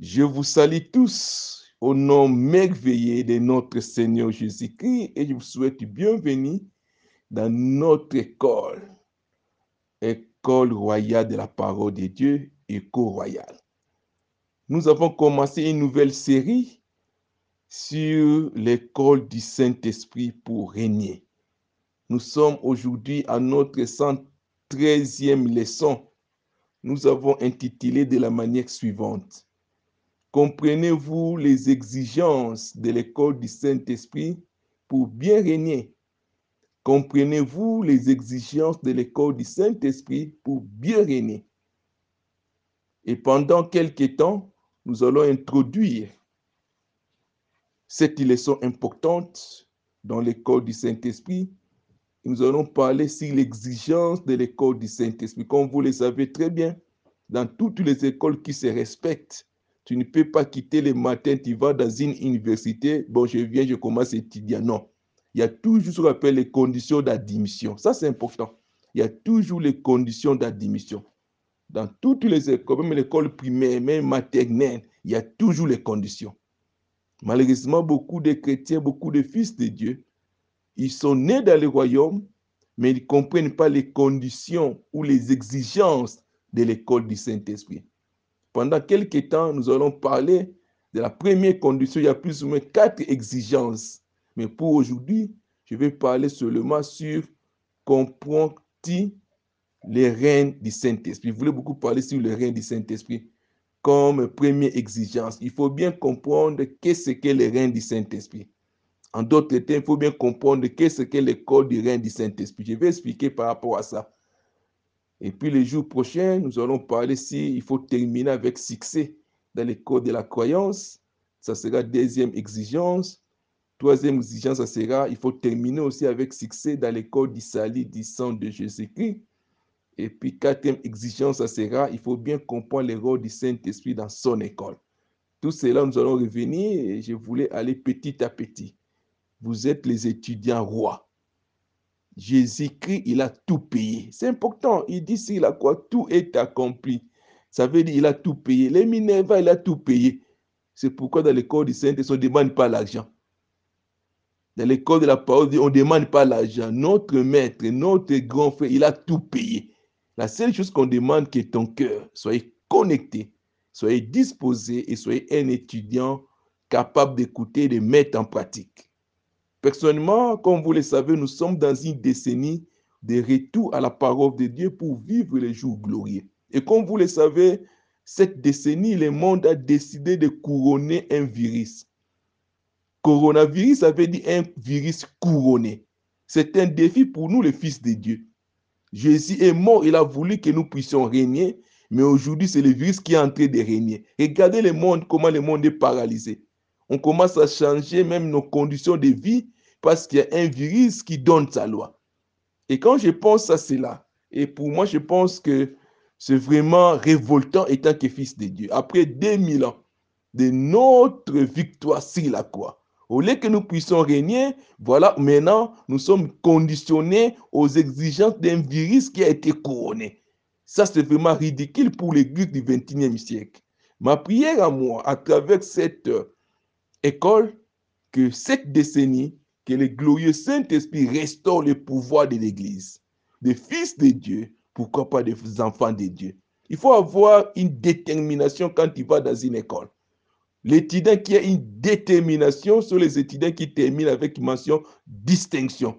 Je vous salue tous au nom merveilleux de notre Seigneur Jésus-Christ et je vous souhaite bienvenue dans notre école, école royale de la parole de Dieu, école royale. Nous avons commencé une nouvelle série sur l'école du Saint-Esprit pour régner. Nous sommes aujourd'hui à notre 113e leçon. Nous avons intitulé de la manière suivante. Comprenez-vous les exigences de l'école du Saint-Esprit pour bien régner? Comprenez-vous les exigences de l'école du Saint-Esprit pour bien régner? Et pendant quelques temps, nous allons introduire cette leçon importante dans l'école du Saint-Esprit. Nous allons parler sur l'exigence de l'école du Saint-Esprit. Comme vous le savez très bien, dans toutes les écoles qui se respectent, tu ne peux pas quitter le matin, tu vas dans une université, bon, je viens, je commence à étudier. Non. Il y a toujours ce qu'on appelle les conditions d'admission. Ça, c'est important. Il y a toujours les conditions d'admission. Dans toutes les écoles, même l'école primaire, même maternelle, il y a toujours les conditions. Malheureusement, beaucoup de chrétiens, beaucoup de fils de Dieu, ils sont nés dans le royaume, mais ils ne comprennent pas les conditions ou les exigences de l'école du Saint-Esprit. Pendant quelques temps, nous allons parler de la première condition. Il y a plus ou moins quatre exigences. Mais pour aujourd'hui, je vais parler seulement sur comprends-tu les règnes du Saint-Esprit. Je voulais beaucoup parler sur les règnes du Saint-Esprit comme première exigence. Il faut bien comprendre qu'est-ce qu'est le règne du Saint-Esprit. En d'autres termes, il faut bien comprendre qu'est-ce qu'est l'école du règne du Saint-Esprit. Je vais expliquer par rapport à ça. Et puis les jours prochains, nous allons parler si il faut terminer avec succès dans l'école de la croyance. Ça sera deuxième exigence. Troisième exigence, ça sera il faut terminer aussi avec succès dans l'école du salut du sang de Jésus-Christ. Et puis quatrième exigence, ça sera il faut bien comprendre le rôle du Saint-Esprit dans son école. Tout cela, nous allons revenir et je voulais aller petit à petit. Vous êtes les étudiants rois. Jésus-Christ, il a tout payé. C'est important. Il dit s'il a quoi Tout est accompli. Ça veut dire il a tout payé. Les Minerva, il a tout payé. C'est pourquoi dans l'école du Saint-Esprit, on ne demande pas l'argent. Dans l'école de la parole, on ne demande pas l'argent. Notre maître, notre grand frère, il a tout payé. La seule chose qu'on demande, que ton cœur soit connecté, soyez disposé et soyez un étudiant capable d'écouter et de mettre en pratique. Personnellement, comme vous le savez, nous sommes dans une décennie de retour à la parole de Dieu pour vivre les jours glorieux. Et comme vous le savez, cette décennie, le monde a décidé de couronner un virus. Coronavirus, ça veut dire un virus couronné. C'est un défi pour nous, les fils de Dieu. Jésus est mort, il a voulu que nous puissions régner, mais aujourd'hui, c'est le virus qui est en train de régner. Regardez le monde, comment le monde est paralysé on commence à changer même nos conditions de vie parce qu'il y a un virus qui donne sa loi. Et quand je pense à cela, et pour moi, je pense que c'est vraiment révoltant étant que fils de Dieu. Après 2000 ans de notre victoire sur la croix, au lieu que nous puissions régner, voilà, maintenant, nous sommes conditionnés aux exigences d'un virus qui a été couronné. Ça, c'est vraiment ridicule pour l'Église du 21e siècle. Ma prière à moi, à travers cette école que cette décennie, que le glorieux Saint-Esprit restaure le pouvoir de l'Église, des fils de Dieu, pourquoi pas des enfants de Dieu. Il faut avoir une détermination quand il va dans une école. L'étudiant qui a une détermination sont les étudiants qui terminent avec mention distinction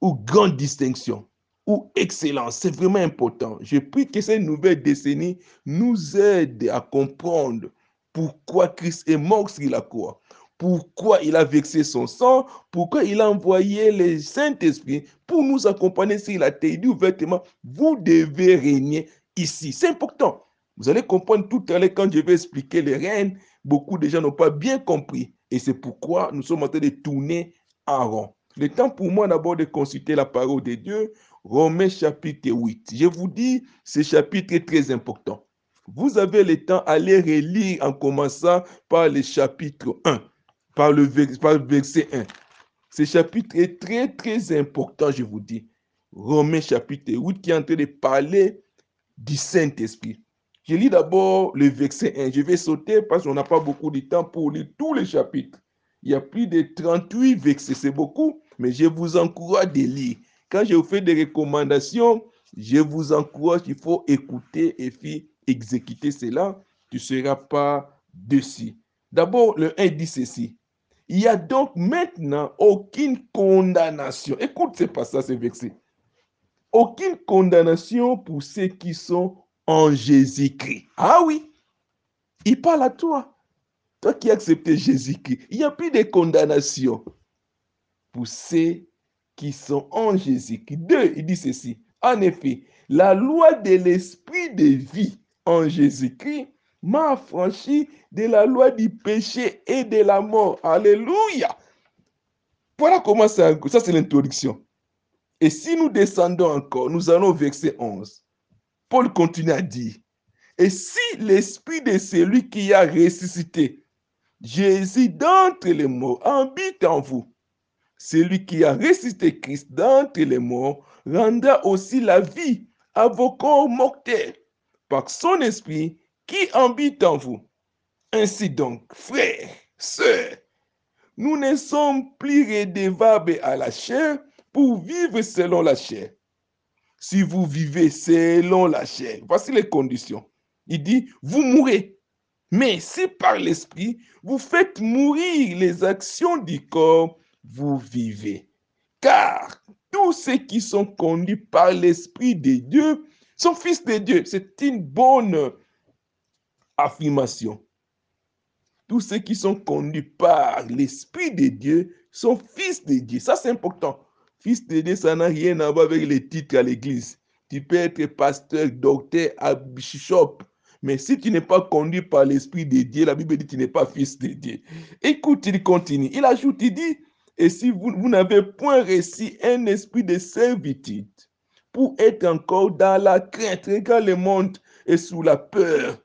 ou grande distinction ou excellence. C'est vraiment important. Je prie que cette nouvelle décennie nous aide à comprendre pourquoi Christ est mort sur la croix, pourquoi il a vexé son sang, pourquoi il a envoyé le Saint-Esprit pour nous accompagner s'il a dit ouvertement, vous devez régner ici. C'est important. Vous allez comprendre tout à l'heure quand je vais expliquer les règnes, beaucoup de gens n'ont pas bien compris. Et c'est pourquoi nous sommes en train de tourner en rond. Le temps pour moi d'abord de consulter la parole de Dieu, Romains chapitre 8. Je vous dis, ce chapitre est très important. Vous avez le temps, aller relire en commençant par le chapitre 1, par le, verset 1. Ce chapitre est très, très important, je vous dis. Romains chapitre 8 qui est en train de parler du Saint-Esprit. Je lis d'abord le verset 1. Je vais sauter parce qu'on n'a pas beaucoup de temps pour lire tous les chapitres. Il y a plus de 38 versets, c'est beaucoup, mais je vous encourage de lire. Quand je vous fais des recommandations, je vous encourage, il faut écouter et puis exécuter cela. Tu ne seras pas dessus. D'abord, le 1 dit ceci. Il n'y a donc maintenant aucune condamnation. Écoute ce passage, ce verset. Aucune condamnation pour ceux qui sont en Jésus-Christ. Ah oui, il parle à toi. Toi qui as accepté Jésus-Christ. Il n'y a plus de condamnation pour ceux qui sont en Jésus-Christ. Deux, il dit ceci. En effet, la loi de l'esprit de vie en Jésus-Christ m'a affranchi de la loi du péché et de la mort. Alléluia. Voilà comment ça, ça c'est l'introduction. Et si nous descendons encore, nous allons au verset 11. Paul continue à dire, et si l'esprit de celui qui a ressuscité Jésus d'entre les morts habite en vous, celui qui a ressuscité Christ d'entre les morts rendra aussi la vie à vos corps mortels par son esprit qui habite en vous? Ainsi donc, frères, sœurs, nous ne sommes plus redevables à la chair pour vivre selon la chair. Si vous vivez selon la chair, voici les conditions. Il dit, vous mourrez. Mais si par l'esprit, vous faites mourir les actions du corps, vous vivez. Car tous ceux qui sont conduits par l'esprit de Dieu sont fils de Dieu. C'est une bonne affirmation. Tous ceux qui sont conduits par l'Esprit de Dieu sont fils de Dieu. Ça, c'est important. Fils de Dieu, ça n'a rien à voir avec les titres à l'église. Tu peux être pasteur, docteur, bishop. Mais si tu n'es pas conduit par l'Esprit de Dieu, la Bible dit que tu n'es pas fils de Dieu. Écoute, il continue. Il ajoute, il dit, et si vous, n'avez point réussi un esprit de servitude pour être encore dans la crainte, regarde le monde est sous la peur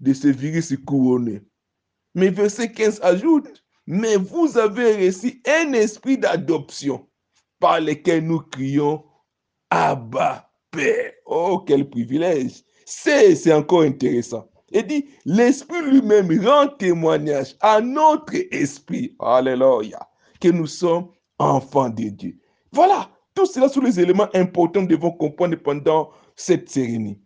de ce virus couronné. Mais verset 15 ajoute, mais vous avez reçu un esprit d'adoption par lequel nous crions Abba, Père. Oh, quel privilège. C'est encore intéressant. Il dit, l'Esprit lui-même rend témoignage à notre esprit, alléluia, que nous sommes enfants de Dieu. Voilà, tout cela sont les éléments importants que nous devons comprendre pendant cette série.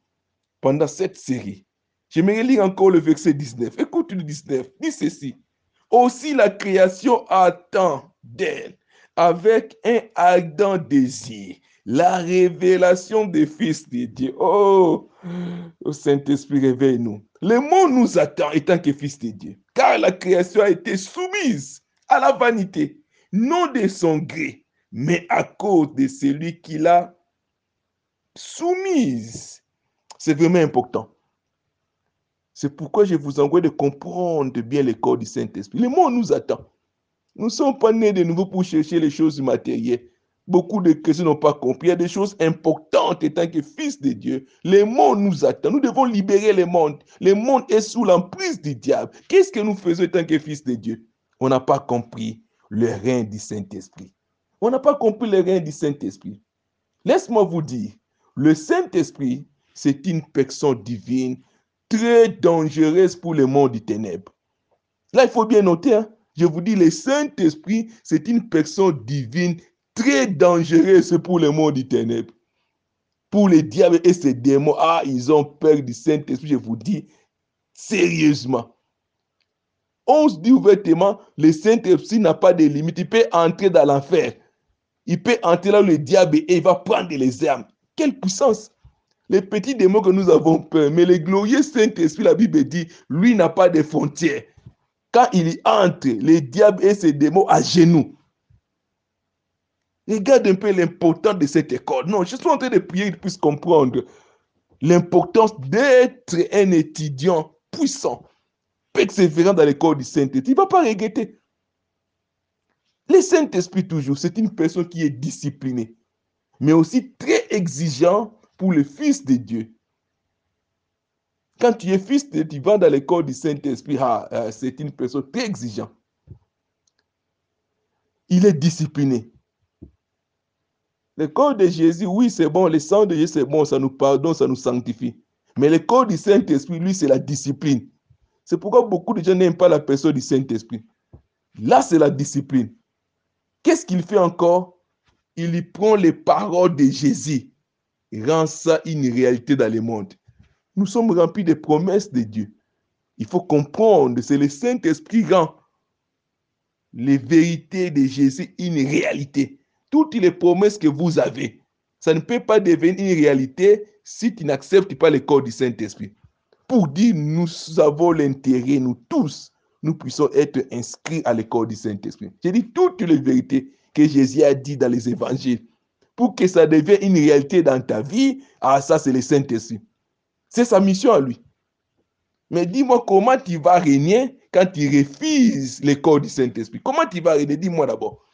Pendant cette série. J'aimerais lire encore le verset 19. Écoute le 19. Dit ceci. Aussi la création attend d'elle avec un ardent désir la révélation des fils de Dieu. Oh, oh Saint-Esprit, réveille-nous. Le monde nous attend étant que fils de Dieu, car la création a été soumise à la vanité, non de son gré, mais à cause de celui qui l'a soumise. C'est vraiment important. C'est pourquoi je vous envoie de comprendre bien le corps du Saint-Esprit. Le monde nous attend. Nous ne sommes pas nés de nouveau pour chercher les choses matérielles. Beaucoup de chrétiens n'ont pas compris. Il y a des choses importantes étant que fils de Dieu. Le monde nous attend. Nous devons libérer le monde. Le monde est sous l'emprise du diable. Qu'est-ce que nous faisons étant que fils de Dieu? On n'a pas compris le règne du Saint-Esprit. On n'a pas compris le règne du Saint-Esprit. Laisse-moi vous dire, le Saint-Esprit, c'est une personne divine très dangereuse pour le monde du ténèbre. Là, il faut bien noter, hein? je vous dis, le Saint-Esprit, c'est une personne divine très dangereuse pour le monde du ténèbre. Pour les diables et ses démons, ah, ils ont peur du Saint-Esprit, je vous dis, sérieusement. On se dit ouvertement, le Saint-Esprit n'a pas de limite. Il peut entrer dans l'enfer. Il peut entrer là où le diable et il va prendre les armes. Quelle puissance! Les petits démons que nous avons peur. Mais le glorieux Saint-Esprit, la Bible dit, lui n'a pas de frontières. Quand il y entre, les diables et ses démons à genoux. Regarde un peu l'importance de cette école. Non, je suis en train de prier qu'il puisse comprendre l'importance d'être un étudiant puissant, persévérant dans l'école du Saint-Esprit. Il ne va pas regretter. Le Saint-Esprit, toujours, c'est une personne qui est disciplinée, mais aussi très exigeant pour le Fils de Dieu. Quand tu es fils de Dieu, tu vas dans l'école du Saint-Esprit, ah, euh, c'est une personne très exigeante. Il est discipliné. Le corps de Jésus, oui, c'est bon, le sang de Jésus, c'est bon, ça nous pardonne, ça nous sanctifie. Mais le corps du Saint-Esprit, lui, c'est la discipline. C'est pourquoi beaucoup de gens n'aiment pas la personne du Saint-Esprit. Là, c'est la discipline. Qu'est-ce qu'il fait encore? Il y prend les paroles de Jésus et rend ça une réalité dans le monde. Nous sommes remplis de promesses de Dieu. Il faut comprendre, c'est le Saint-Esprit qui rend les vérités de Jésus une réalité. Toutes les promesses que vous avez, ça ne peut pas devenir une réalité si tu n'acceptes pas le corps du Saint-Esprit. Pour dire, nous avons l'intérêt, nous tous, nous puissions être inscrits à l'école du Saint-Esprit. J'ai dit toutes les vérités que Jésus a dit dans les évangiles. Pour que ça devienne une réalité dans ta vie, ah ça c'est le Saint-Esprit. C'est sa mission à lui. Mais dis-moi comment tu vas régner quand tu refuses l'école du Saint-Esprit? Comment tu vas régner? Dis-moi d'abord.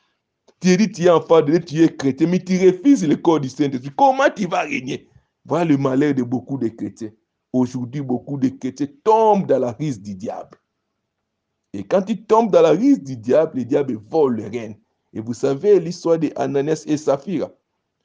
Tu dis tu es enfant de Dieu, tu es chrétien, mais tu refuses l'école du Saint-Esprit. Comment tu vas régner? Voilà le malheur de beaucoup de chrétiens. Aujourd'hui, beaucoup de chrétiens tombent dans la risque du diable. Et quand ils tombent dans la risque du diable, le diable vole le règne. Et vous savez l'histoire d'Ananias et Saphira.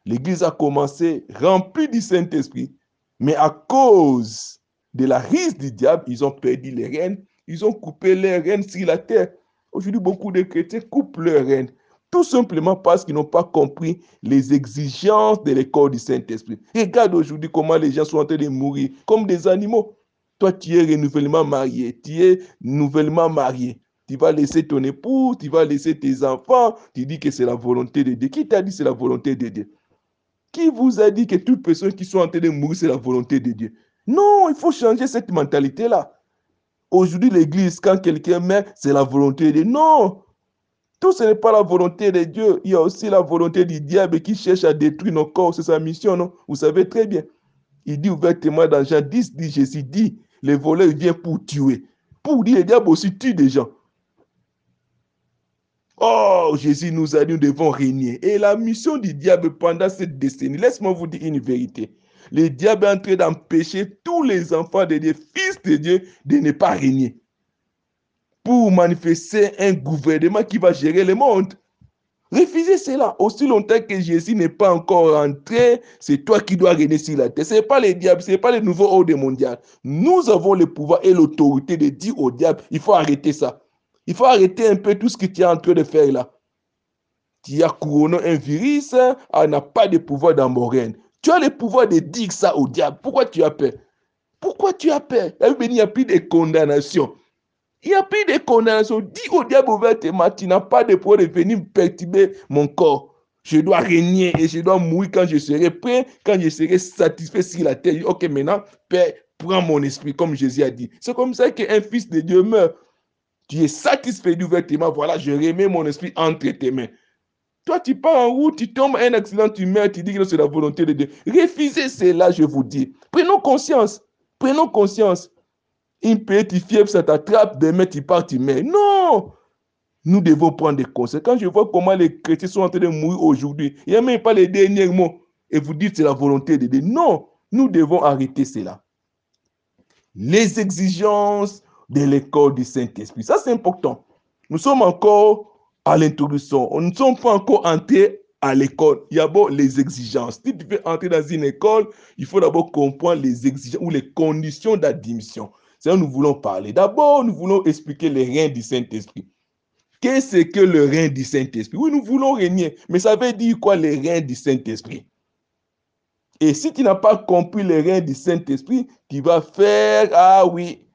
L'église a commencé remplie du Saint-Esprit, mais à cause de la risque du diable, ils ont perdu les rênes, ils ont coupé les rênes sur la terre. Aujourd'hui, beaucoup de chrétiens coupent leurs rênes, tout simplement parce qu'ils n'ont pas compris les exigences de l'école du Saint-Esprit. Regarde aujourd'hui comment les gens sont en train de mourir comme des animaux. Toi, tu es renouvellement marié, tu es nouvellement marié. Tu vas laisser ton époux, tu vas laisser tes enfants, tu dis que c'est la volonté de Dieu. Qui t'a dit que c'est la volonté de Dieu? Qui vous a dit que toute personne qui sont en train de mourir, c'est la volonté de Dieu? Non, il faut changer cette mentalité-là. Aujourd'hui, l'Église, quand quelqu'un meurt, c'est la volonté de Dieu. Non, tout ce n'est pas la volonté de Dieu. Il y a aussi la volonté du diable qui cherche à détruire nos corps. C'est sa mission, non? Vous savez très bien. Il dit ouvertement dans Jean 10, dit Jésus dit, le voleur vient pour tuer. Pour dire, le diable aussi tue des gens. Oh, Jésus nous a dit, nous devons régner. Et la mission du diable pendant cette décennie, laisse-moi vous dire une vérité. Le diable est en train d'empêcher tous les enfants de Dieu, fils de Dieu, de ne pas régner. Pour manifester un gouvernement qui va gérer le monde. Refusez cela. Aussi longtemps que Jésus n'est pas encore rentré, c'est toi qui dois régner sur la terre. Ce n'est pas le diable, ce n'est pas le nouveau ordre mondial. Nous avons le pouvoir et l'autorité de dire au diable, il faut arrêter ça. Il faut arrêter un peu tout ce que tu es en train de faire là. Tu as couronné un virus, on n'a pas de pouvoir dans mon règne. Tu as le pouvoir de dire ça au diable. Pourquoi tu as peur? Pourquoi tu as peur? Il n'y a plus de condamnation. Il n'y a plus de condamnation. Dis au diable ouvertement, tu n'as pas de pouvoir de venir perturber mon corps. Je dois régner et je dois mourir quand je serai prêt, quand je serai satisfait sur la terre. Ok, maintenant, Père, prends mon esprit, comme Jésus a dit. C'est comme ça qu'un fils de Dieu meurt. Tu es satisfait ouvertement. Voilà, je remets mon esprit entre tes mains. Toi, tu pars en route, tu tombes un accident, tu meurs, tu dis que c'est la volonté de Dieu. Refusez cela, je vous dis. Prenons conscience. Prenons conscience. Une petite fièvre, ça t'attrape, demain tu pars, tu meurs. Non! Nous devons prendre des conséquences. Quand je vois comment les chrétiens sont en train de mourir aujourd'hui, il n'y a même pas les derniers mots. Et vous dites c'est la volonté de Dieu. Non, nous devons arrêter cela. Les exigences de l'école du Saint-Esprit. Ça, c'est important. Nous sommes encore à l'introduction. Nous ne sommes pas encore entrés à l'école. Il y a d'abord les exigences. Si tu veux entrer dans une école, il faut d'abord comprendre les exigences ou les conditions d'admission. C'est que nous voulons parler. D'abord, nous voulons expliquer les reins du Saint-Esprit. Qu'est-ce que le rein du Saint-Esprit? Oui, nous voulons régner, mais ça veut dire quoi les reins du Saint-Esprit? Et si tu n'as pas compris les reins du Saint-Esprit, tu vas faire, ah oui,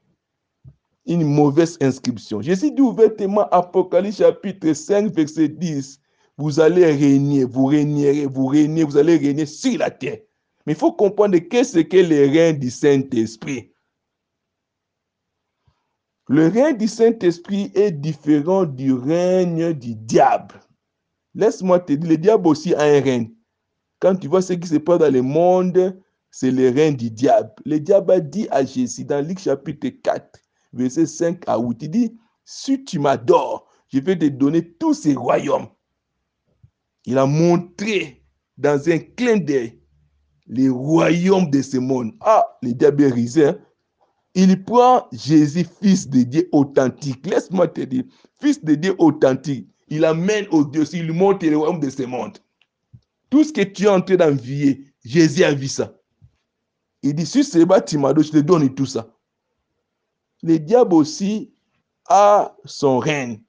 une mauvaise inscription. Jésus dit ouvertement, Apocalypse chapitre 5, verset 10, vous allez régner, vous régnerez, vous régnez, vous allez régner sur la terre. Mais il faut comprendre qu'est-ce que les reins du Saint-Esprit? Le règne du Saint-Esprit est différent du règne du diable. Laisse-moi te dire, le diable aussi a un règne. Quand tu vois ce qui se passe dans le monde, c'est le règne du diable. Le diable a dit à Jésus dans Luc chapitre 4, verset 5 à 8, il dit, si tu m'adores, je vais te donner tous ces royaumes. Il a montré dans un clin d'œil les royaumes de ce monde. Ah, le diable. Hein? Il prend Jésus, fils de Dieu authentique. Laisse-moi te dire, fils de Dieu authentique. Il amène au Dieu, il montre le royaume de ce monde. Tout ce que tu es en train d'envier, Jésus a vu ça. Il dit, si c'est Timado, je te donne tout ça. Le diable aussi a son règne.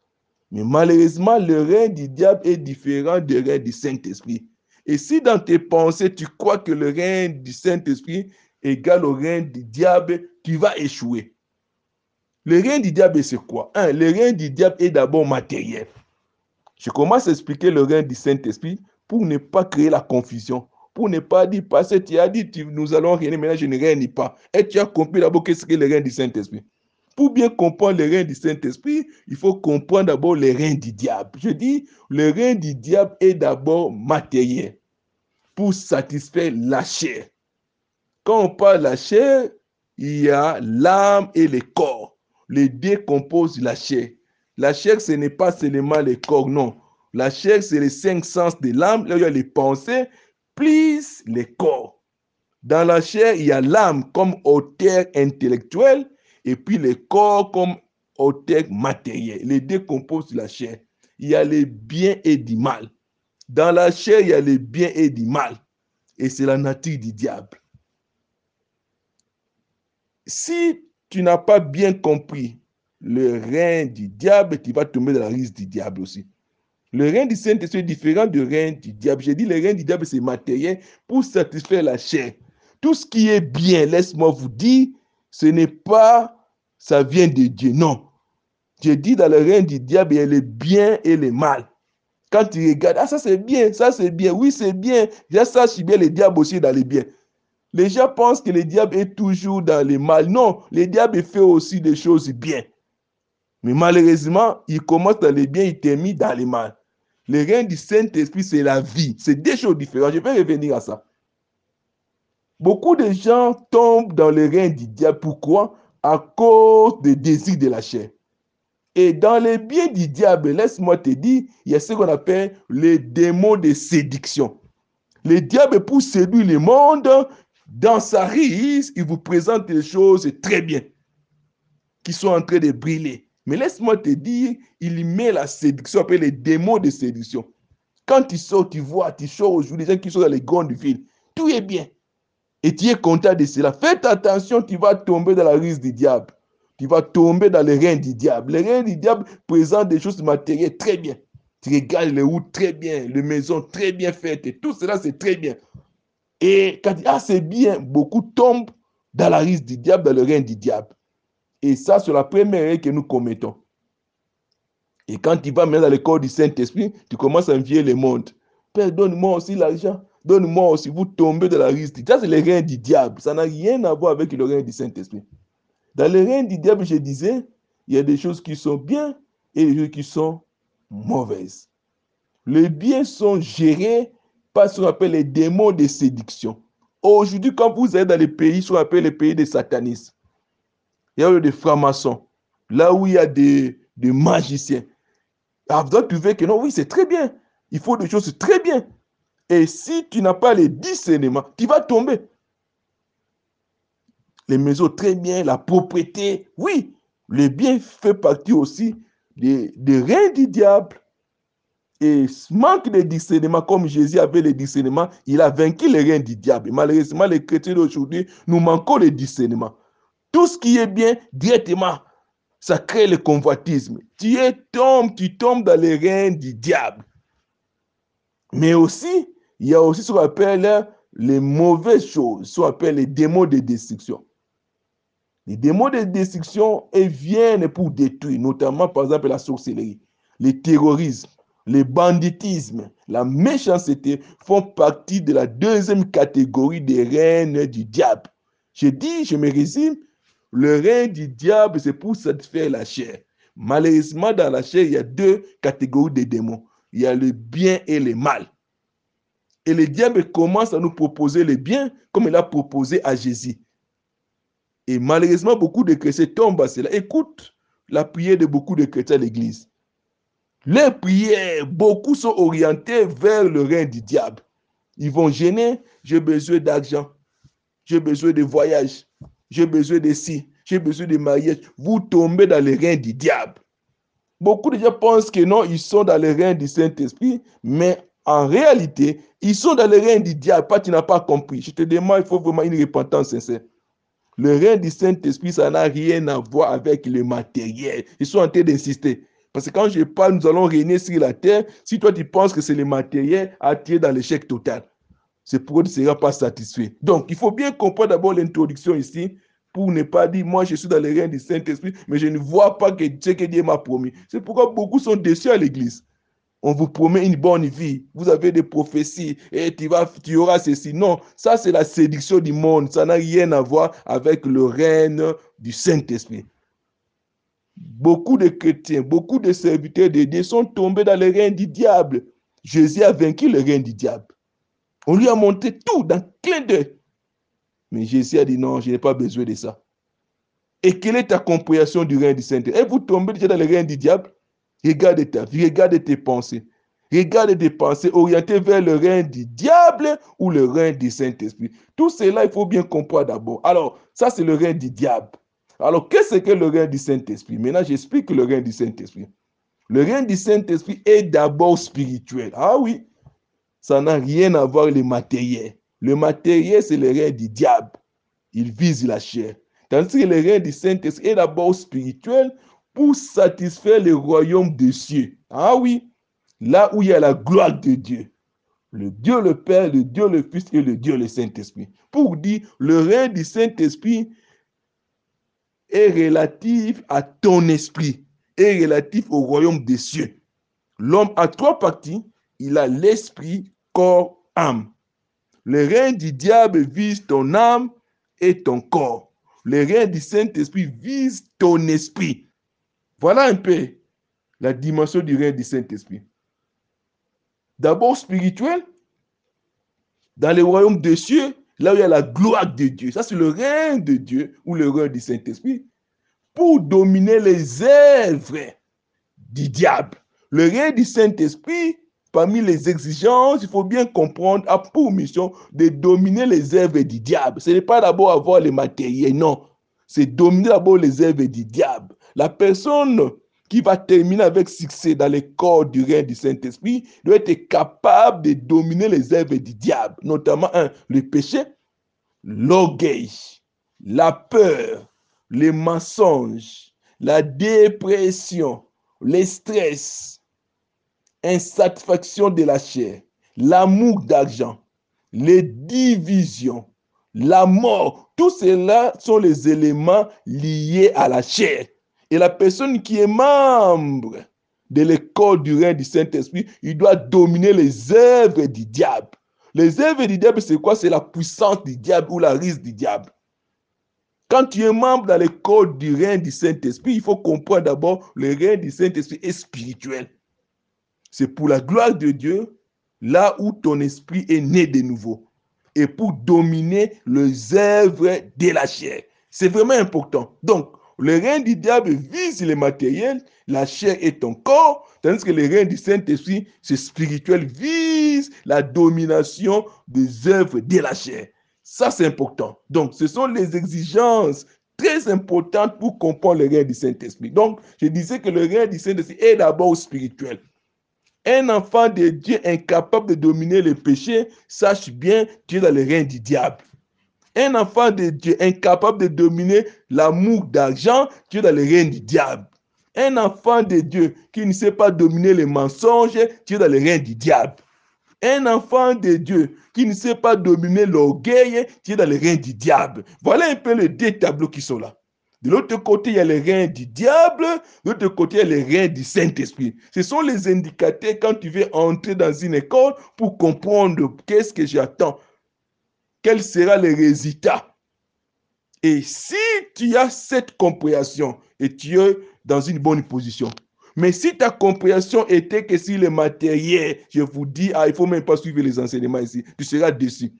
Mais malheureusement, le règne du diable est différent du règne du Saint-Esprit. Et si dans tes pensées, tu crois que le règne du Saint-Esprit égale au règne du diable, tu vas échouer. Le règne du diable, c'est quoi? Le règne du diable est d'abord matériel. Je commence à expliquer le règne du Saint-Esprit pour ne pas créer la confusion, pour ne pas dire, parce que tu as dit, nous allons régner, maintenant je ne règne pas. Et tu as compris d'abord qu'est-ce que le règne du Saint-Esprit. Pour bien comprendre le règne du Saint-Esprit, il faut comprendre d'abord le règne du diable. Je dis, le règne du diable est d'abord matériel pour satisfaire la chair. Quand on parle de la chair, il y a l'âme et le corps. Les deux composent la chair. La chair, ce n'est pas seulement le corps, non. La chair, c'est les cinq sens de l'âme. Là, il y a les pensées, plus les corps. Dans la chair, il y a l'âme comme hauteur intellectuelle et puis le corps comme hauteur matérielle. Les deux composent la chair. Il y a le bien et du mal. Dans la chair, il y a le bien et du mal. Et c'est la nature du diable. Si tu n'as pas bien compris le règne du diable, tu vas tomber dans la risque du diable aussi. Le règne du Saint-Esprit est différent du règne du diable. J'ai dit le règne du diable, c'est matériel pour satisfaire la chair. Tout ce qui est bien, laisse-moi vous dire, ce n'est pas, ça vient de Dieu. Non. J'ai dit dans le règne du diable, il y a le bien et le mal. Quand tu regardes, ah ça c'est bien, ça c'est bien, oui c'est bien, ça c'est bien, le diable aussi dans les biens. Les gens pensent que le diable est toujours dans le mal. Non, le diable fait aussi des choses bien. Mais malheureusement, il commence dans les biens, il termine dans le mal. Le règne du Saint-Esprit, c'est la vie. C'est deux choses différentes. Je vais revenir à ça. Beaucoup de gens tombent dans le règne du diable. Pourquoi? À cause des désirs de la chair. Et dans les biens du diable, laisse-moi te dire, il y a ce qu'on appelle les démons de séduction. Le diable, pour séduire le monde, dans sa risque, il vous présente des choses très bien, qui sont en train de briller. Mais laisse-moi te dire, il met la séduction, appelle les démons de séduction. Quand tu sors, tu vois, tu sors aujourd'hui, les gens qui sont dans les grandes villes, tout est bien. Et tu es content de cela. Faites attention, tu vas tomber dans la risque du diable. Tu vas tomber dans le règne du diable. Le règne du diable présente des choses matérielles très bien. Tu regardes les routes très bien, les maisons très bien faites, tout cela c'est très bien. Et quand ah, c'est bien, beaucoup tombent dans la risque du diable, dans le règne du diable. Et ça, c'est la première erreur que nous commettons. Et quand tu vas maintenant dans le corps du Saint-Esprit, tu commences à envier le monde. Père, donne-moi aussi l'argent. Donne-moi aussi. Vous tombez dans la risque. Ça, c'est le règne du diable. Ça n'a rien à voir avec le règne du Saint-Esprit. Dans le règne du diable, je disais, il y a des choses qui sont bien et des choses qui sont mauvaises. Les biens sont gérés par ce qu'on appelle les démons de séduction. Aujourd'hui, quand vous êtes dans les pays, ce qu'on appelle les pays des satanistes, il y a des francs-maçons, là où il y a des, magiciens. Alors, vous trouvez que non, oui, c'est très bien. Il faut des choses très bien. Et si tu n'as pas les discernements, tu vas tomber les maisons très bien, la propriété. Oui, le bien fait partie aussi des, des reins du diable. Et manque de discernement, comme Jésus avait le discernement, il a vaincu les reins du diable. Malheureusement, les chrétiens d'aujourd'hui, nous manquons le discernement. Tout ce qui est bien, directement, ça crée le convoitisme. Tu es tombes, tu tombes dans les reins du diable. Mais aussi, il y a aussi ce qu'on appelle les mauvaises choses, ce qu'on appelle les démons de destruction. Les démons de destruction viennent pour détruire, notamment par exemple la sorcellerie, le terrorisme, le banditisme, la méchanceté font partie de la deuxième catégorie des reines du diable. Je dis, je me résume, le règne du diable, c'est pour satisfaire la chair. Malheureusement, dans la chair, il y a deux catégories de démons. Il y a le bien et le mal. Et le diable commence à nous proposer le bien comme il a proposé à Jésus. Et malheureusement, beaucoup de chrétiens tombent à cela. Écoute la prière de beaucoup de chrétiens à l'église. Les prières, beaucoup sont orientées vers le règne du diable. Ils vont gêner, j'ai besoin d'argent, j'ai besoin de voyage, j'ai besoin de ci, j'ai besoin de mariage. Vous tombez dans le règne du diable. Beaucoup de gens pensent que non, ils sont dans le règne du Saint-Esprit, mais en réalité, ils sont dans le règne du diable. Pas, tu n'as pas compris. Je te demande, il faut vraiment une repentance sincère. Le règne du Saint-Esprit, ça n'a rien à voir avec le matériel. Ils sont en train d'insister. Parce que quand je parle, nous allons régner sur la terre. Si toi, tu penses que c'est le matériel, attiré dans l'échec total. C'est pourquoi tu ne seras pas satisfait. Donc, il faut bien comprendre d'abord l'introduction ici pour ne pas dire, moi, je suis dans le règne du Saint-Esprit, mais je ne vois pas ce que Dieu m'a promis. C'est pourquoi beaucoup sont déçus à l'église. On vous promet une bonne vie. Vous avez des prophéties et tu, vas, tu auras ceci. Non, ça c'est la séduction du monde. Ça n'a rien à voir avec le règne du Saint-Esprit. Beaucoup de chrétiens, beaucoup de serviteurs de Dieu sont tombés dans le règne du diable. Jésus a vaincu le règne du diable. On lui a montré tout dans clin d'œil. Mais Jésus a dit non, je n'ai pas besoin de ça. Et quelle est ta compréhension du règne du Saint-Esprit? Et vous tombez déjà dans le règne du diable? Regarde ta vie, regarde tes pensées. Regarde tes pensées orientées vers le règne du diable ou le règne du Saint-Esprit. Tout cela, il faut bien comprendre d'abord. Alors, ça, c'est le règne du diable. Alors, qu'est-ce que le règne du Saint-Esprit? Maintenant, j'explique le règne du Saint-Esprit. Le règne du Saint-Esprit est d'abord spirituel. Ah oui, ça n'a rien à voir avec le matériel. Le matériel, c'est le règne du diable. Il vise la chair. Tandis que le règne du Saint-Esprit est d'abord spirituel pour satisfaire le royaume des cieux. Ah oui, là où il y a la gloire de Dieu. Le Dieu le Père, le Dieu le Fils et le Dieu le Saint-Esprit. Pour dire, le règne du Saint-Esprit est relatif à ton esprit, est relatif au royaume des cieux. L'homme a trois parties. Il a l'esprit, corps, âme. Le règne du diable vise ton âme et ton corps. Le règne du Saint-Esprit vise ton esprit. Voilà un peu la dimension du règne du Saint-Esprit. D'abord spirituel, dans le royaume des cieux, là où il y a la gloire de Dieu. Ça, c'est le règne de Dieu ou le règne du Saint-Esprit pour dominer les œuvres du diable. Le règne du Saint-Esprit, parmi les exigences, il faut bien comprendre, a pour mission de dominer les œuvres du diable. Ce n'est pas d'abord avoir les matériels, non. C'est dominer d'abord les œuvres du diable. La personne qui va terminer avec succès dans le corps du règne du Saint-Esprit doit être capable de dominer les œuvres du diable, notamment un, le péché, l'orgueil, la peur, les mensonges, la dépression, le stress, insatisfaction de la chair, l'amour d'argent, les divisions, la mort. Tout cela sont les éléments liés à la chair. Et la personne qui est membre de l'école du règne du Saint-Esprit, il doit dominer les œuvres du diable. Les œuvres du diable, c'est quoi? C'est la puissance du diable ou la risque du diable. Quand tu es membre dans l'école du règne du Saint-Esprit, il faut comprendre d'abord le règne du Saint-Esprit est spirituel. C'est pour la gloire de Dieu, là où ton esprit est né de nouveau. Et pour dominer les œuvres de la chair. C'est vraiment important. Donc, le règne du diable vise le matériel, la chair et ton corps, tandis que le règne du Saint-Esprit, c'est spirituel, vise la domination des œuvres de la chair. Ça, c'est important. Donc, ce sont les exigences très importantes pour comprendre le règne du Saint-Esprit. Donc, je disais que le règne du Saint-Esprit est d'abord spirituel. Un enfant de Dieu incapable de dominer le péché, sache bien tu es dans le règne du diable. Un enfant de Dieu incapable de dominer l'amour d'argent, tu es dans le règne du diable. Un enfant de Dieu qui ne sait pas dominer les mensonges, tu es dans le règne du diable. Un enfant de Dieu qui ne sait pas dominer l'orgueil, tu es dans le règne du diable. Voilà un peu les deux tableaux qui sont là. De l'autre côté, il y a le règne du diable. De l'autre côté, il y a le règne du Saint-Esprit. Ce sont les indicateurs quand tu veux entrer dans une école pour comprendre qu'est-ce que j'attends quel sera le résultat. Et si tu as cette compréhension et tu es dans une bonne position, mais si ta compréhension était que si le matériel, je vous dis, ah, il ne faut même pas suivre les enseignements ici, tu seras déçu.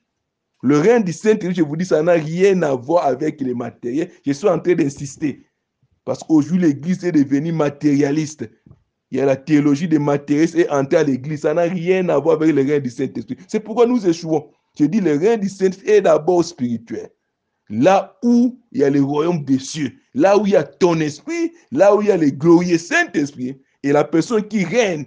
Le règne du Saint-Esprit, je vous dis, ça n'a rien à voir avec les matériels. Je suis en train d'insister. Parce qu'aujourd'hui, l'Église est devenue matérialiste. Il y a la théologie des matérialistes et entrer à l'Église. Ça n'a rien à voir avec le règne du Saint-Esprit. C'est pourquoi nous échouons. Je dis, le règne du Saint est d'abord spirituel. Là où il y a le royaume des cieux, là où il y a ton esprit, là où il y a le glorieux Saint-Esprit, et la personne qui règne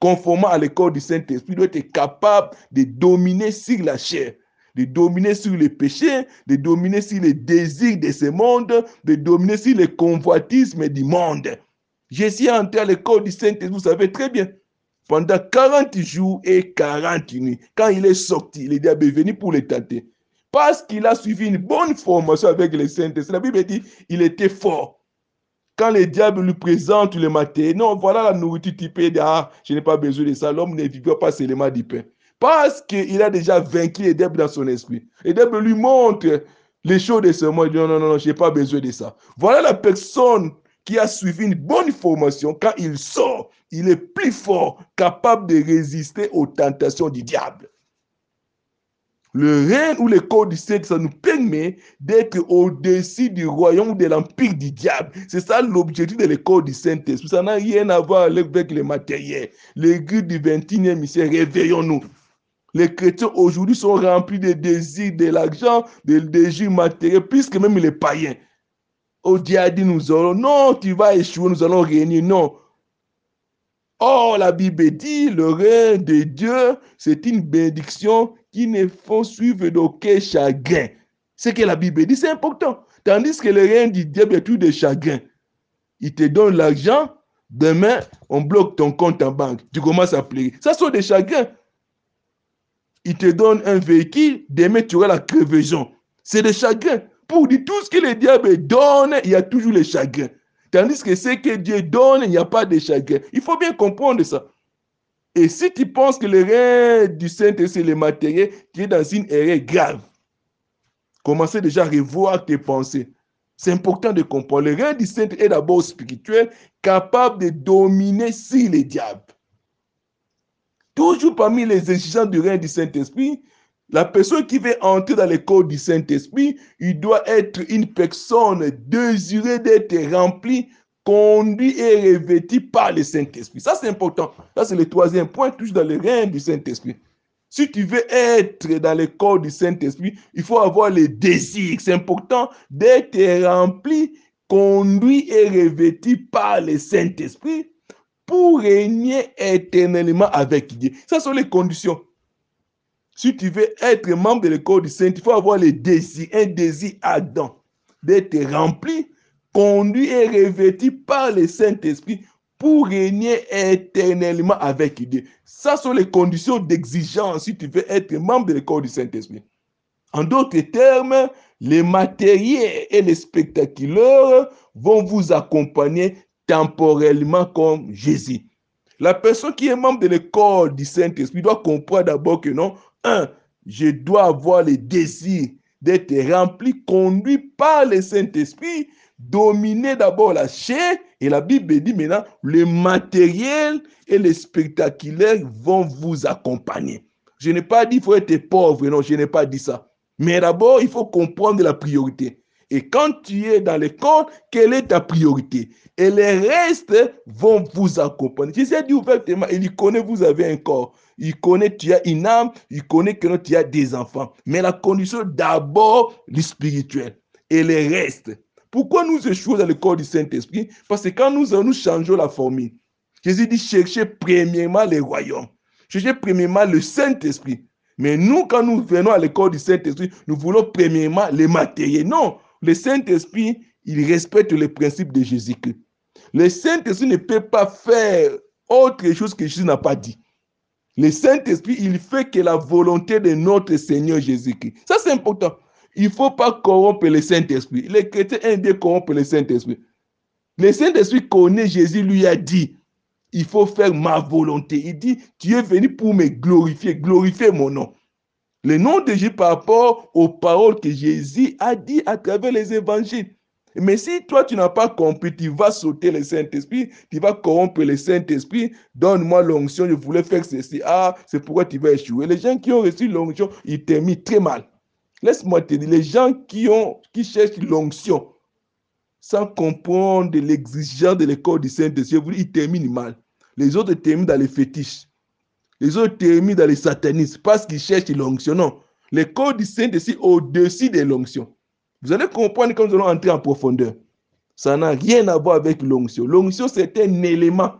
conformément à l'école du Saint-Esprit, doit être capable de dominer sur la chair, de dominer sur les péchés, de dominer sur les désirs de ce monde, de dominer sur les convoitismes du monde. Jésus est entré à l'école du Saint-Esprit, vous savez très bien, pendant 40 jours et 40 nuits. Quand il est sorti, le diable est venu pour le tenter. Parce qu'il a suivi une bonne formation avec les Saint-Esprit. La Bible dit il était fort. Quand le diable lui présente le matin, non, voilà la nourriture typée ah, je n'ai pas besoin de ça. L'homme ne vivra pas seulement du pain. Parce qu'il a déjà vaincu le diable dans son esprit. Le diable lui montre les choses de ce monde. Dit non, non, non, je n'ai pas besoin de ça. Voilà la personne qui a suivi une bonne formation. Quand il sort, il est plus fort, capable de résister aux tentations du diable. Le règne ou le corps du Seigneur, ça nous permet d'être au-dessus du royaume de l'empire du diable. C'est ça l'objectif de l'école du Saint-Esprit. Ça n'a rien à voir avec le matériel. L'église du 21e siècle, réveillons-nous. Les chrétiens aujourd'hui sont remplis de désirs de l'argent, de désirs matériels, plus que même les païens. Oh, Dieu a dit, nous allons, non, tu vas échouer, nous allons régner. Non, Or, la Bible dit, le règne de Dieu, c'est une bénédiction qui ne faut suivre d'aucun chagrin. Ce que la Bible dit, c'est important. Tandis que le règne du diable est tout de chagrin. Il te donne l'argent, demain, on bloque ton compte en banque. Tu commences à pleurer. Ça sont des chagrins. Il te donne un véhicule, demain, tu auras la crevaison. C'est des chagrins. Pour dire tout ce que le diable donne, il y a toujours les chagrins. Tandis que ce que Dieu donne, il n'y a pas de chagrin. Il faut bien comprendre ça. Et si tu penses que le règne du Saint-Esprit, c'est le matériel, tu es dans une erreur grave. Commencez déjà à revoir tes pensées. C'est important de comprendre. Le règne du Saint-Esprit est d'abord spirituel, capable de dominer sur les diables. Toujours parmi les exigences du règne du Saint-Esprit, la personne qui veut entrer dans l'école du Saint-Esprit, il doit être une personne désirée d'être remplie, conduite et revêtue par le Saint-Esprit. Ça, c'est important. Ça, c'est le troisième point, toujours dans le règne du Saint-Esprit. Si tu veux être dans l'école du Saint-Esprit, il faut avoir le désir. C'est important d'être rempli, conduit et revêtu par le Saint-Esprit pour régner éternellement avec Dieu. Ça sont les conditions. Si tu veux être membre de l'école du Saint, il faut avoir le désir, un désir ardent d'être rempli, conduit et revêtu par le Saint-Esprit pour régner éternellement avec Dieu. Ça sont les conditions d'exigence si tu veux être membre de l'école du Saint-Esprit. En d'autres termes, les matériels et les spectaculaires vont vous accompagner temporellement comme Jésus. La personne qui est membre de l'école du Saint-Esprit doit comprendre d'abord que non, un, je dois avoir le désir d'être rempli, conduit par le Saint-Esprit, dominer d'abord la chair. Et la Bible dit maintenant, le matériel et le spectaculaire vont vous accompagner. Je n'ai pas dit qu'il faut être pauvre, non, je n'ai pas dit ça. Mais d'abord, il faut comprendre la priorité. Et quand tu es dans le corps, quelle est ta priorité? Et les restes vont vous accompagner. Jésus a dit ouvertement, il connaît, vous avez un corps. Il connaît, tu as une âme. Il connaît que tu as des enfants. Mais la condition d'abord, le spirituel. Et les restes. Pourquoi nous échouons dans le corps du Saint-Esprit? Parce que quand nous, nous changeons la formule, Jésus dit cherchez premièrement les royaumes. Cherchez premièrement le Saint-Esprit. Mais nous, quand nous venons à l'école du Saint-Esprit, nous voulons premièrement les matériels. Non, le Saint-Esprit, il respecte les principes de Jésus-Christ. Le Saint-Esprit ne peut pas faire autre chose que Jésus n'a pas dit. Le Saint-Esprit, il fait que la volonté de notre Seigneur Jésus-Christ. Ça, c'est important. Il ne faut pas corrompre le Saint-Esprit. Les chrétiens aiment bien corrompre le Saint-Esprit. Le Saint-Esprit connaît Jésus, lui a dit, il faut faire ma volonté. Il dit, tu es venu pour me glorifier, glorifier mon nom. Le nom de Jésus par rapport aux paroles que Jésus a dit à travers les évangiles. Mais si toi, tu n'as pas compris, tu vas sauter le Saint-Esprit, tu vas corrompre le Saint-Esprit, donne-moi l'onction, je voulais faire ceci. Ah, c'est pourquoi tu vas échouer. Les gens qui ont reçu l'onction, ils t'aiment très mal. Laisse-moi te dire, les gens qui, ont, qui cherchent l'onction, sans comprendre l'exigence de l'école du Saint-Esprit, ils terminent mal. Les autres terminent dans les fétiches. Les autres terminent dans les satanistes parce qu'ils cherchent l'onction. Non. L'école du Saint-Esprit au-dessus de l'onction. Vous allez comprendre quand nous allons entrer en profondeur. Ça n'a rien à voir avec l'onction. L'onction, c'est un élément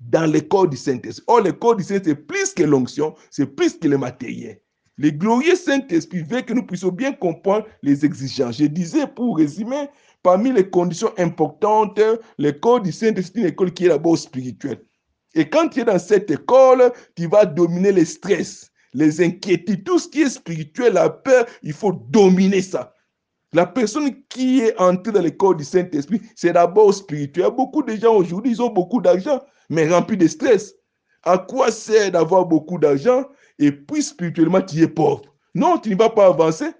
dans le corps du Saint-Esprit. Or, le corps du Saint-Esprit, c'est plus que l'onction, c'est plus que le matériel. Le glorieux Saint-Esprit veut que nous puissions bien comprendre les exigences. Je disais, pour résumer, parmi les conditions importantes, l'école du Saint-Esprit, c'est une école qui est d'abord spirituelle. Et quand tu es dans cette école, tu vas dominer le stress, les inquiétudes, tout ce qui est spirituel, la peur, il faut dominer ça. La personne qui est entrée dans l'école du Saint-Esprit, c'est d'abord spirituel. Beaucoup de gens aujourd'hui, ils ont beaucoup d'argent, mais remplis de stress. À quoi sert d'avoir beaucoup d'argent et puis spirituellement tu es pauvre? Non, tu ne vas pas avancer.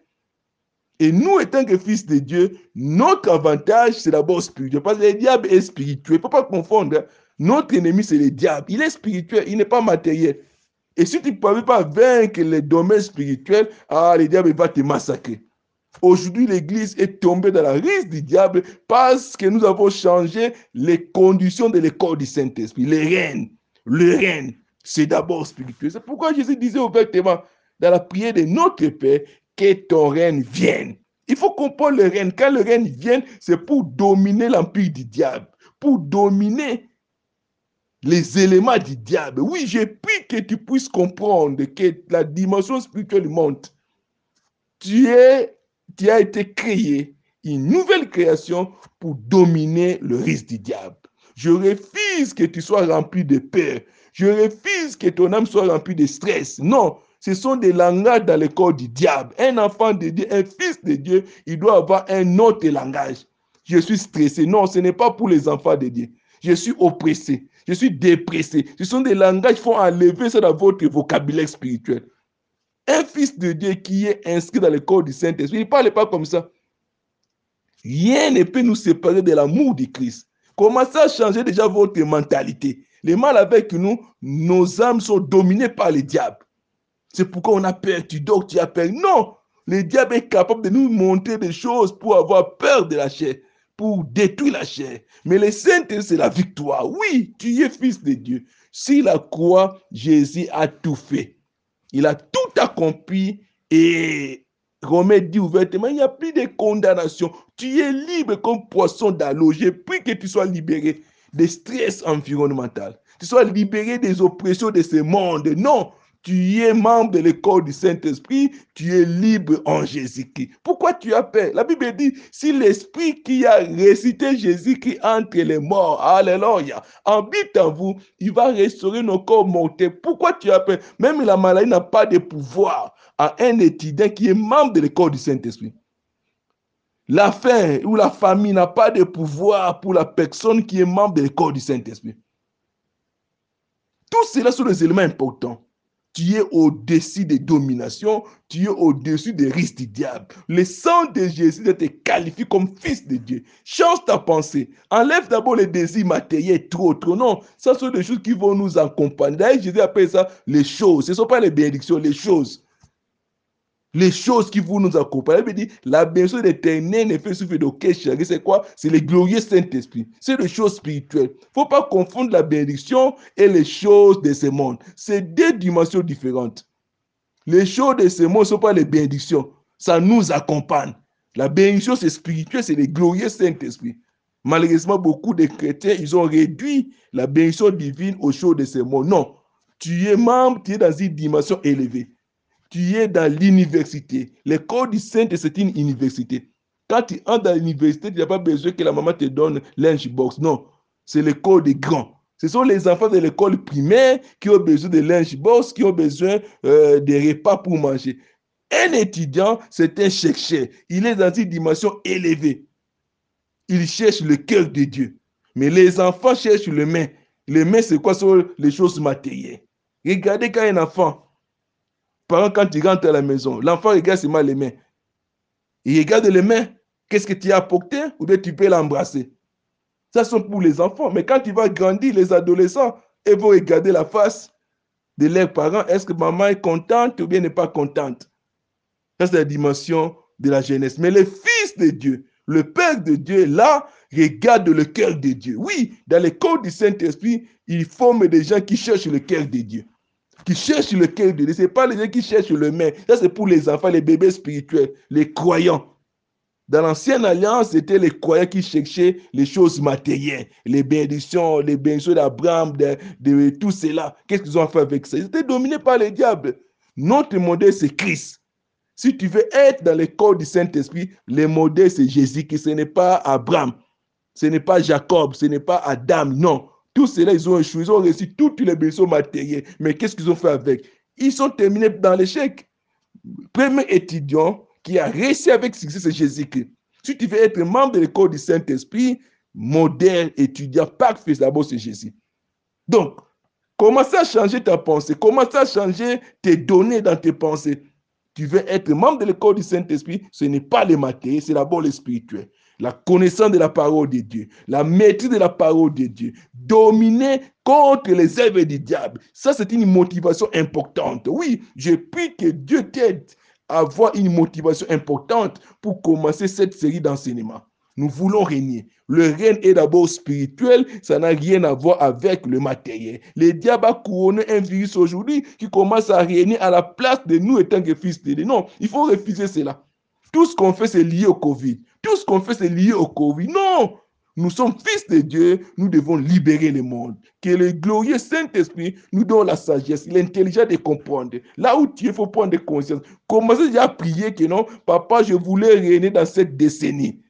Et nous, étant que fils de Dieu, notre avantage, c'est d'abord spirituel. Parce que le diable est spirituel. Il ne faut pas confondre. Hein. Notre ennemi, c'est le diable. Il est spirituel, il n'est pas matériel. Et si tu ne peux pas vaincre les domaines spirituels, ah, le diable va te massacrer. Aujourd'hui, l'Église est tombée dans la risque du diable parce que nous avons changé les conditions de l'école du Saint-Esprit. Les règne, le règne, c'est d'abord spirituel. C'est pourquoi Jésus disait ouvertement dans la prière de notre Père que ton règne vienne. Il faut comprendre le règne. Quand le règne vient, c'est pour dominer l'empire du diable, pour dominer les éléments du diable. Oui, j'ai pris que tu puisses comprendre que la dimension spirituelle monte. Tu, es, tu as été créé, une nouvelle création pour dominer le risque du diable. Je refuse que tu sois rempli de peur. Je refuse que ton âme soit remplie de stress. Non, ce sont des langages dans le corps du diable. Un enfant de Dieu, un fils de Dieu, il doit avoir un autre langage. Je suis stressé. Non, ce n'est pas pour les enfants de Dieu. Je suis oppressé. Je suis dépressé. Ce sont des langages qui font enlever ça dans votre vocabulaire spirituel. Un fils de Dieu qui est inscrit dans le corps du Saint-Esprit, il ne parle pas comme ça. Rien ne peut nous séparer de l'amour de Christ. Commencez à changer déjà votre mentalité? Le mal avec nous, nos âmes sont dominées par le diable. C'est pourquoi on a peur. Tu dors, tu as peur. Non, le diable est capable de nous montrer des choses pour avoir peur de la chair pour détruire la chair. Mais le saint c'est la victoire. Oui, tu es fils de Dieu. Si la croix, Jésus a tout fait. Il a tout accompli et Romain dit ouvertement, il n'y a plus de condamnation. Tu es libre comme poisson dans l'eau. J'ai que tu sois libéré des stress environnemental. Tu sois libéré des oppressions de ce monde. Non, tu es membre de l'école du Saint-Esprit, tu es libre en Jésus-Christ. Pourquoi tu as peur? La Bible dit, si l'Esprit qui a récité Jésus-Christ entre les morts, Alléluia, habite en vous, il va restaurer nos corps mortels. Pourquoi tu as peur? Même la maladie n'a pas de pouvoir à un étudiant qui est membre de l'école du Saint-Esprit. La faim ou la famille n'a pas de pouvoir pour la personne qui est membre de l'école du Saint-Esprit. Tout cela sont des éléments importants tu es au-dessus des dominations, tu es au-dessus des risques du diable. Le sang de Jésus te qualifie comme fils de Dieu. Change ta pensée. Enlève d'abord les désirs matériels, trop, trop. Non, ça sont des choses qui vont nous accompagner. D'ailleurs, Jésus appelle ça les choses. Ce ne sont pas les bénédictions, les choses les choses qui vous nous accompagnent. Il dit, la bénédiction d'éternel ne fait souffrir d'aucun chagrin. C'est quoi? C'est le glorieux Saint-Esprit. C'est des choses spirituelles. Il ne faut pas confondre la bénédiction et les choses de ce monde. C'est deux dimensions différentes. Les choses de ce monde ne sont pas les bénédictions. Ça nous accompagne. La bénédiction, c'est spirituel, c'est le glorieux Saint-Esprit. Malheureusement, beaucoup de chrétiens, ils ont réduit la bénédiction divine aux choses de ce monde. Non. Tu es membre, tu es dans une dimension élevée tu es dans l'université. L'école du Saint, c'est une université. Quand tu entres dans l'université, tu n'as pas besoin que la maman te donne box. Non, c'est l'école des grands. Ce sont les enfants de l'école primaire qui ont besoin de box, qui ont besoin euh, de repas pour manger. Un étudiant, c'est un chercheur. Il est dans une dimension élevée. Il cherche le cœur de Dieu. Mais les enfants cherchent le main. Le main, c'est quoi? Ce sont les choses matérielles. Regardez quand un enfant quand tu rentres à la maison, l'enfant regarde seulement les mains. Il regarde les mains. Qu'est-ce que tu as apporté? Ou bien tu peux l'embrasser. Ça, sont pour les enfants. Mais quand tu vas grandir, les adolescents, ils vont regarder la face de leurs parents. Est-ce que maman est contente ou bien n'est pas contente? Ça, c'est la dimension de la jeunesse. Mais le Fils de Dieu, le Père de Dieu, là, regarde le cœur de Dieu. Oui, dans les codes du Saint-Esprit, il forme des gens qui cherchent le cœur de Dieu qui cherchent le cœur de Dieu. Ce n'est pas les gens qui cherchent le main. Ça, c'est pour les enfants, les bébés spirituels, les croyants. Dans l'ancienne alliance, c'était les croyants qui cherchaient les choses matérielles, les bénédictions, les bénédictions d'Abraham, de, tout cela. Qu'est-ce qu'ils ont fait avec ça? Ils étaient dominés par les diables. Notre modèle, c'est Christ. Si tu veux être dans le corps du Saint-Esprit, le modèle, c'est Jésus, qui ce n'est pas Abraham, ce n'est pas Jacob, ce n'est pas Adam, non. Tous ceux-là, ils ont échoué, ils ont reçu toutes les bénédictions matérielles. Mais qu'est-ce qu'ils ont fait avec? Ils sont terminés dans l'échec. Premier étudiant qui a réussi avec succès, c'est Jésus-Christ. Si tu veux être membre de l'école du Saint-Esprit, modèle, étudiant, parfait, d'abord c'est Jésus. Donc, commence à changer ta pensée, commence à changer tes données dans tes pensées? Tu veux être membre de l'école du Saint-Esprit, ce n'est pas le matériel, c'est d'abord le spirituel. La connaissance de la parole de Dieu, la maîtrise de la parole de Dieu, dominer contre les œuvres du diable. Ça, c'est une motivation importante. Oui, je prie que Dieu t'aide à avoir une motivation importante pour commencer cette série d'enseignements. Nous voulons régner. Le règne est d'abord spirituel, ça n'a rien à voir avec le matériel. Le diable a couronné un virus aujourd'hui qui commence à régner à la place de nous étant que fils de Dieu. Non, il faut refuser cela. Tout ce qu'on fait, c'est lié au Covid. Tout ce qu'on fait, c'est lié au Covid. Non, nous sommes fils de Dieu, nous devons libérer le monde. Que le glorieux Saint-Esprit nous donne la sagesse, l'intelligence de comprendre. Là où tu es, il faut prendre conscience. Commencez déjà à prier que non, papa, je voulais régner dans cette décennie.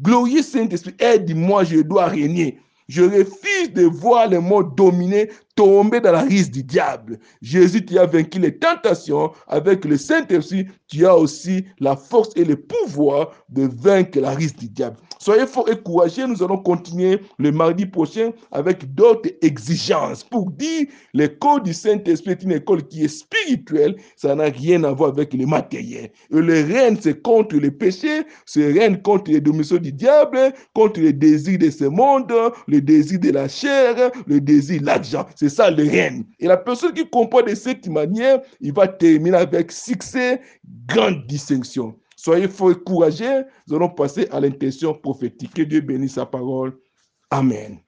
Glorieux Saint-Esprit, aide-moi, je dois régner. Je refuse de voir le monde dominé, tomber dans la risque du diable. Jésus, tu as vaincu les tentations. Avec le Saint-Esprit, tu as aussi la force et le pouvoir de vaincre la risque du diable. Soyez forts et courageux. Nous allons continuer le mardi prochain avec d'autres exigences pour dire l'école du Saint-Esprit est une école qui est spirituelle. Ça n'a rien à voir avec le matériel. Et le règne, c'est contre le péché, c'est règne contre les dominations du diable, contre les désirs de ce monde, le désir de la chair, le désir de l'argent. Ça le règne. Et la personne qui comprend de cette manière, il va terminer avec succès, grande distinction. Soyez forts et courageux. Nous allons passer à l'intention prophétique. Que Dieu bénisse sa parole. Amen.